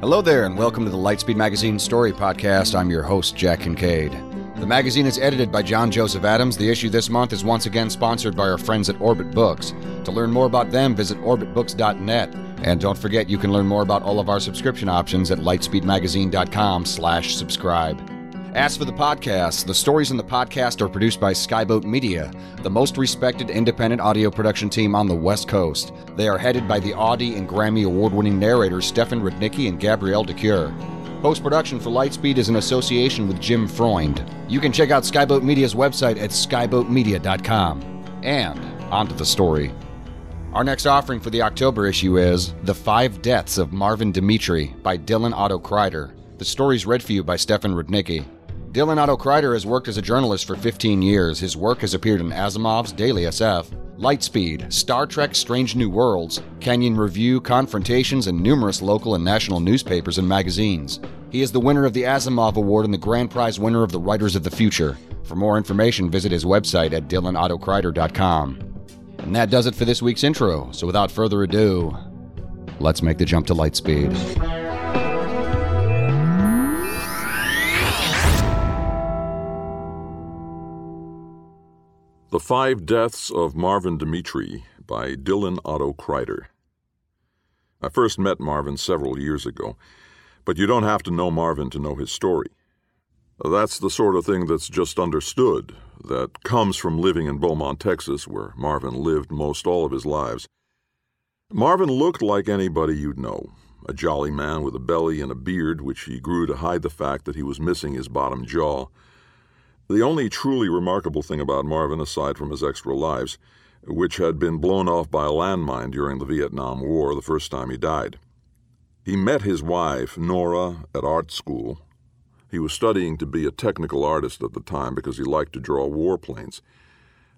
Hello there, and welcome to the Lightspeed Magazine Story Podcast. I'm your host, Jack Kincaid. The magazine is edited by John Joseph Adams. The issue this month is once again sponsored by our friends at Orbit Books. To learn more about them, visit orbitbooks.net. And don't forget, you can learn more about all of our subscription options at lightspeedmagazine.com slash subscribe. As for the podcast, the stories in the podcast are produced by Skyboat Media, the most respected independent audio production team on the West Coast. They are headed by the Audie and Grammy award winning narrators Stefan Rudnicki and Gabrielle de Cuir. Post production for Lightspeed is in association with Jim Freund. You can check out Skyboat Media's website at skyboatmedia.com. And on to the story. Our next offering for the October issue is The Five Deaths of Marvin Dimitri by Dylan Otto Krider. The story's read for you by Stefan Rudnicki. Dylan Otto Krider has worked as a journalist for 15 years. His work has appeared in Asimov's Daily SF, Lightspeed, Star Trek Strange New Worlds, Canyon Review, Confrontations, and numerous local and national newspapers and magazines. He is the winner of the Asimov Award and the grand prize winner of the Writers of the Future. For more information, visit his website at dylanottokrider.com. And that does it for this week's intro. So without further ado, let's make the jump to Lightspeed. The Five Deaths of Marvin Dimitri by Dylan Otto Krider. I first met Marvin several years ago, but you don't have to know Marvin to know his story. That's the sort of thing that's just understood, that comes from living in Beaumont, Texas, where Marvin lived most all of his lives. Marvin looked like anybody you'd know a jolly man with a belly and a beard, which he grew to hide the fact that he was missing his bottom jaw. The only truly remarkable thing about Marvin, aside from his extra lives, which had been blown off by a landmine during the Vietnam War the first time he died. He met his wife, Nora, at art school. He was studying to be a technical artist at the time because he liked to draw warplanes.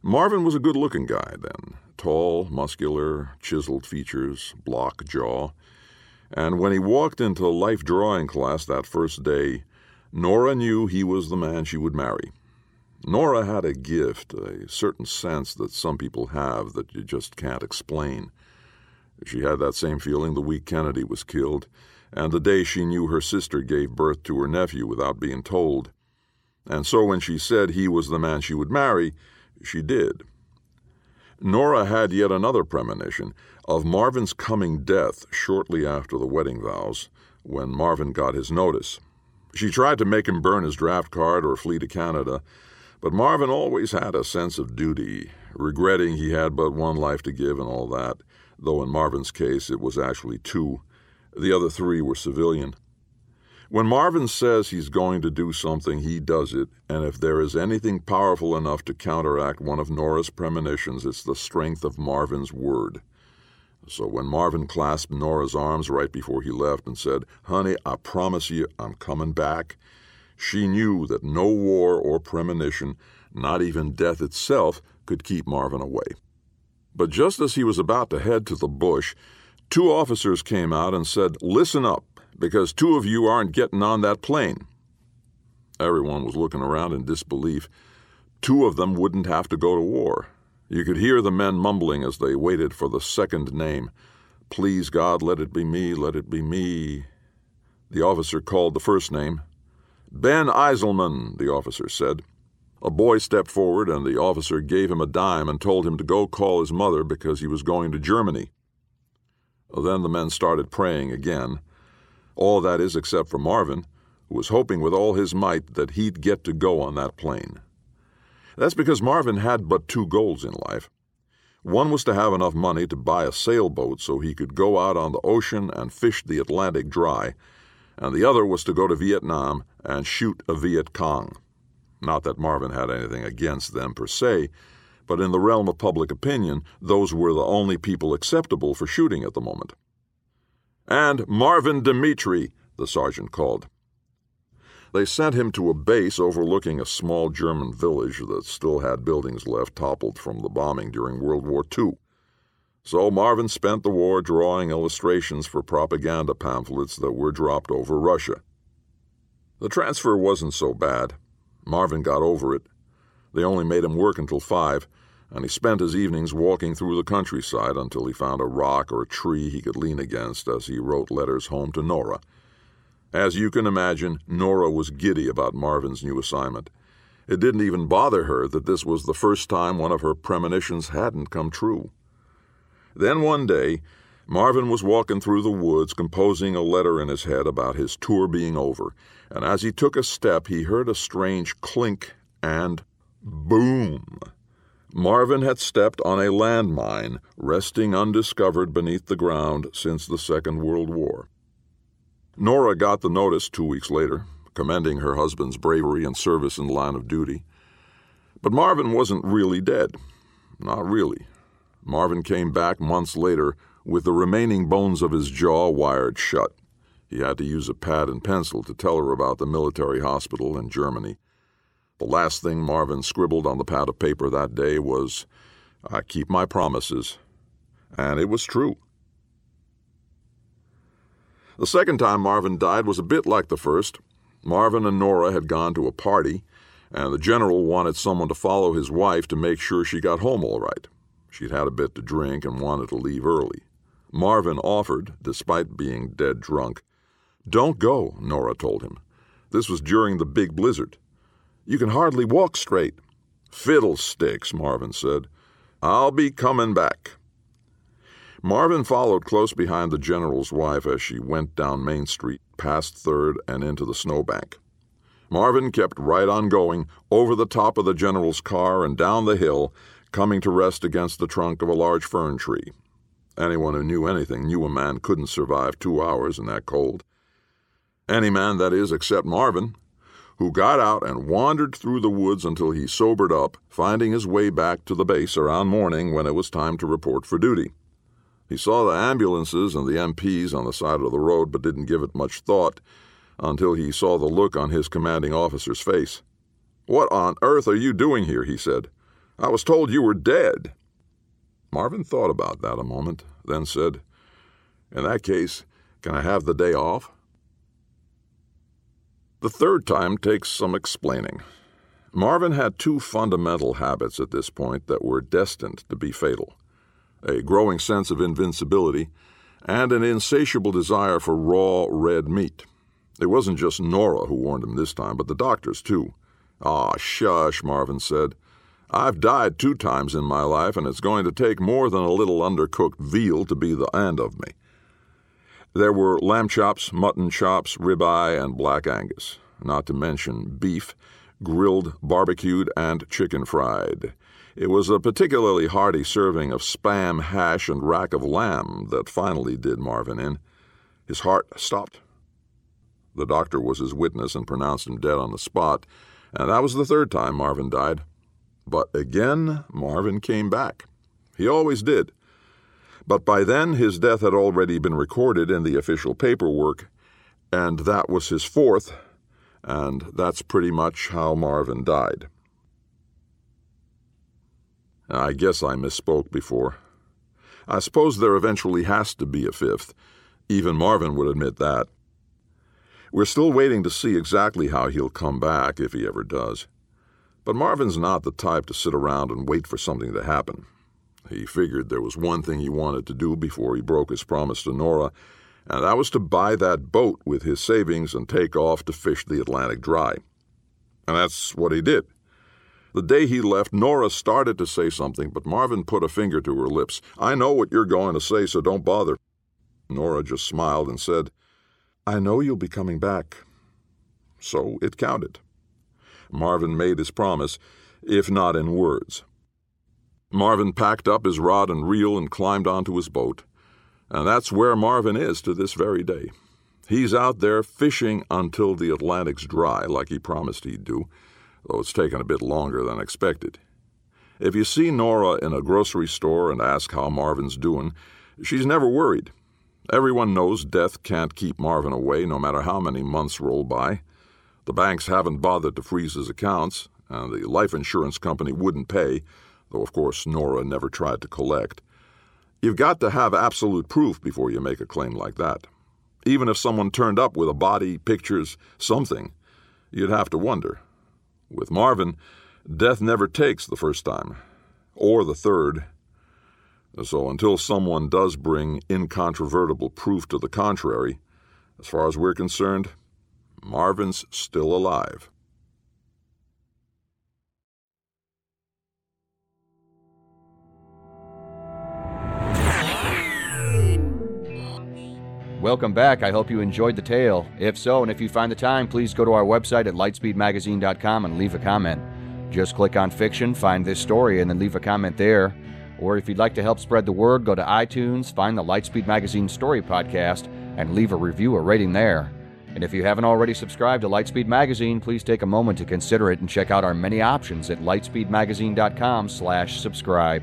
Marvin was a good looking guy then tall, muscular, chiseled features, block jaw. And when he walked into life drawing class that first day, Nora knew he was the man she would marry. Nora had a gift, a certain sense that some people have that you just can't explain. She had that same feeling the week Kennedy was killed, and the day she knew her sister gave birth to her nephew without being told. And so when she said he was the man she would marry, she did. Nora had yet another premonition of Marvin's coming death shortly after the wedding vows, when Marvin got his notice. She tried to make him burn his draft card or flee to Canada, but Marvin always had a sense of duty, regretting he had but one life to give and all that, though in Marvin's case it was actually two. The other three were civilian. When Marvin says he's going to do something, he does it, and if there is anything powerful enough to counteract one of Nora's premonitions, it's the strength of Marvin's word. So when Marvin clasped Nora's arms right before he left and said, Honey, I promise you I'm coming back, she knew that no war or premonition, not even death itself, could keep Marvin away. But just as he was about to head to the bush, two officers came out and said, Listen up, because two of you aren't getting on that plane. Everyone was looking around in disbelief. Two of them wouldn't have to go to war. You could hear the men mumbling as they waited for the second name. Please, God, let it be me, let it be me. The officer called the first name, Ben Eiselman, the officer said. A boy stepped forward, and the officer gave him a dime and told him to go call his mother because he was going to Germany. Then the men started praying again. All that is, except for Marvin, who was hoping with all his might that he'd get to go on that plane. That's because Marvin had but two goals in life. One was to have enough money to buy a sailboat so he could go out on the ocean and fish the Atlantic dry and the other was to go to Vietnam and shoot a Viet Cong. Not that Marvin had anything against them per se, but in the realm of public opinion, those were the only people acceptable for shooting at the moment. And Marvin Dimitri, the sergeant called. They sent him to a base overlooking a small German village that still had buildings left toppled from the bombing during World War II. So Marvin spent the war drawing illustrations for propaganda pamphlets that were dropped over Russia. The transfer wasn't so bad. Marvin got over it. They only made him work until five, and he spent his evenings walking through the countryside until he found a rock or a tree he could lean against as he wrote letters home to Nora. As you can imagine, Nora was giddy about Marvin's new assignment. It didn't even bother her that this was the first time one of her premonitions hadn't come true. Then one day, Marvin was walking through the woods, composing a letter in his head about his tour being over, and as he took a step, he heard a strange clink and boom. Marvin had stepped on a landmine resting undiscovered beneath the ground since the Second World War. Nora got the notice two weeks later, commending her husband's bravery and service in the line of duty. But Marvin wasn't really dead. Not really. Marvin came back months later with the remaining bones of his jaw wired shut. He had to use a pad and pencil to tell her about the military hospital in Germany. The last thing Marvin scribbled on the pad of paper that day was, I keep my promises. And it was true. The second time Marvin died was a bit like the first. Marvin and Nora had gone to a party, and the general wanted someone to follow his wife to make sure she got home all right. She'd had a bit to drink and wanted to leave early. Marvin offered, despite being dead drunk. Don't go, Nora told him. This was during the big blizzard. You can hardly walk straight. Fiddlesticks, Marvin said. I'll be coming back. Marvin followed close behind the general's wife as she went down Main Street, past Third, and into the snowbank. Marvin kept right on going, over the top of the general's car and down the hill, coming to rest against the trunk of a large fern tree. Anyone who knew anything knew a man couldn't survive two hours in that cold. Any man, that is, except Marvin, who got out and wandered through the woods until he sobered up, finding his way back to the base around morning when it was time to report for duty. He saw the ambulances and the MPs on the side of the road, but didn't give it much thought until he saw the look on his commanding officer's face. What on earth are you doing here? he said. I was told you were dead. Marvin thought about that a moment, then said, In that case, can I have the day off? The third time takes some explaining. Marvin had two fundamental habits at this point that were destined to be fatal a growing sense of invincibility, and an insatiable desire for raw red meat. It wasn't just Nora who warned him this time, but the doctors, too. Ah, shush, Marvin said. I've died two times in my life, and it's going to take more than a little undercooked veal to be the end of me. There were lamb chops, mutton chops, ribeye, and black Angus, not to mention beef, grilled, barbecued, and chicken fried. It was a particularly hearty serving of spam, hash, and rack of lamb that finally did Marvin in. His heart stopped. The doctor was his witness and pronounced him dead on the spot, and that was the third time Marvin died. But again, Marvin came back. He always did. But by then, his death had already been recorded in the official paperwork, and that was his fourth, and that's pretty much how Marvin died. I guess I misspoke before. I suppose there eventually has to be a fifth. Even Marvin would admit that. We're still waiting to see exactly how he'll come back, if he ever does. But Marvin's not the type to sit around and wait for something to happen. He figured there was one thing he wanted to do before he broke his promise to Nora, and that was to buy that boat with his savings and take off to fish the Atlantic dry. And that's what he did. The day he left, Nora started to say something, but Marvin put a finger to her lips. I know what you're going to say, so don't bother. Nora just smiled and said, I know you'll be coming back. So it counted. Marvin made his promise, if not in words. Marvin packed up his rod and reel and climbed onto his boat. And that's where Marvin is to this very day. He's out there fishing until the Atlantic's dry, like he promised he'd do though it's taken a bit longer than expected. If you see Nora in a grocery store and ask how Marvin's doing, she's never worried. Everyone knows death can't keep Marvin away no matter how many months roll by. The banks haven't bothered to freeze his accounts, and the life insurance company wouldn't pay, though of course Nora never tried to collect. You've got to have absolute proof before you make a claim like that. Even if someone turned up with a body, pictures, something, you'd have to wonder. With Marvin, Death never takes the first time, or the third. So until someone does bring incontrovertible proof to the contrary, as far as we're concerned, Marvin's still alive. Welcome back. I hope you enjoyed the tale. If so, and if you find the time, please go to our website at lightspeedmagazine.com and leave a comment. Just click on fiction, find this story, and then leave a comment there. Or if you'd like to help spread the word, go to iTunes, find the Lightspeed Magazine Story Podcast, and leave a review or rating there. And if you haven't already subscribed to Lightspeed Magazine, please take a moment to consider it and check out our many options at lightspeedmagazine.com/slash-subscribe.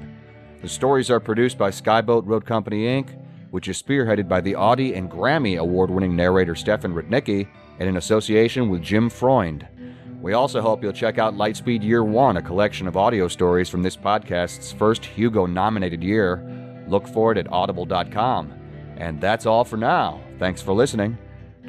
The stories are produced by Skyboat Road Company Inc which is spearheaded by the Audie and Grammy award winning narrator Stefan Rudnicki and in association with Jim Freund. We also hope you'll check out Lightspeed Year One, a collection of audio stories from this podcast's first Hugo nominated year. Look for it at audible.com. And that's all for now. Thanks for listening.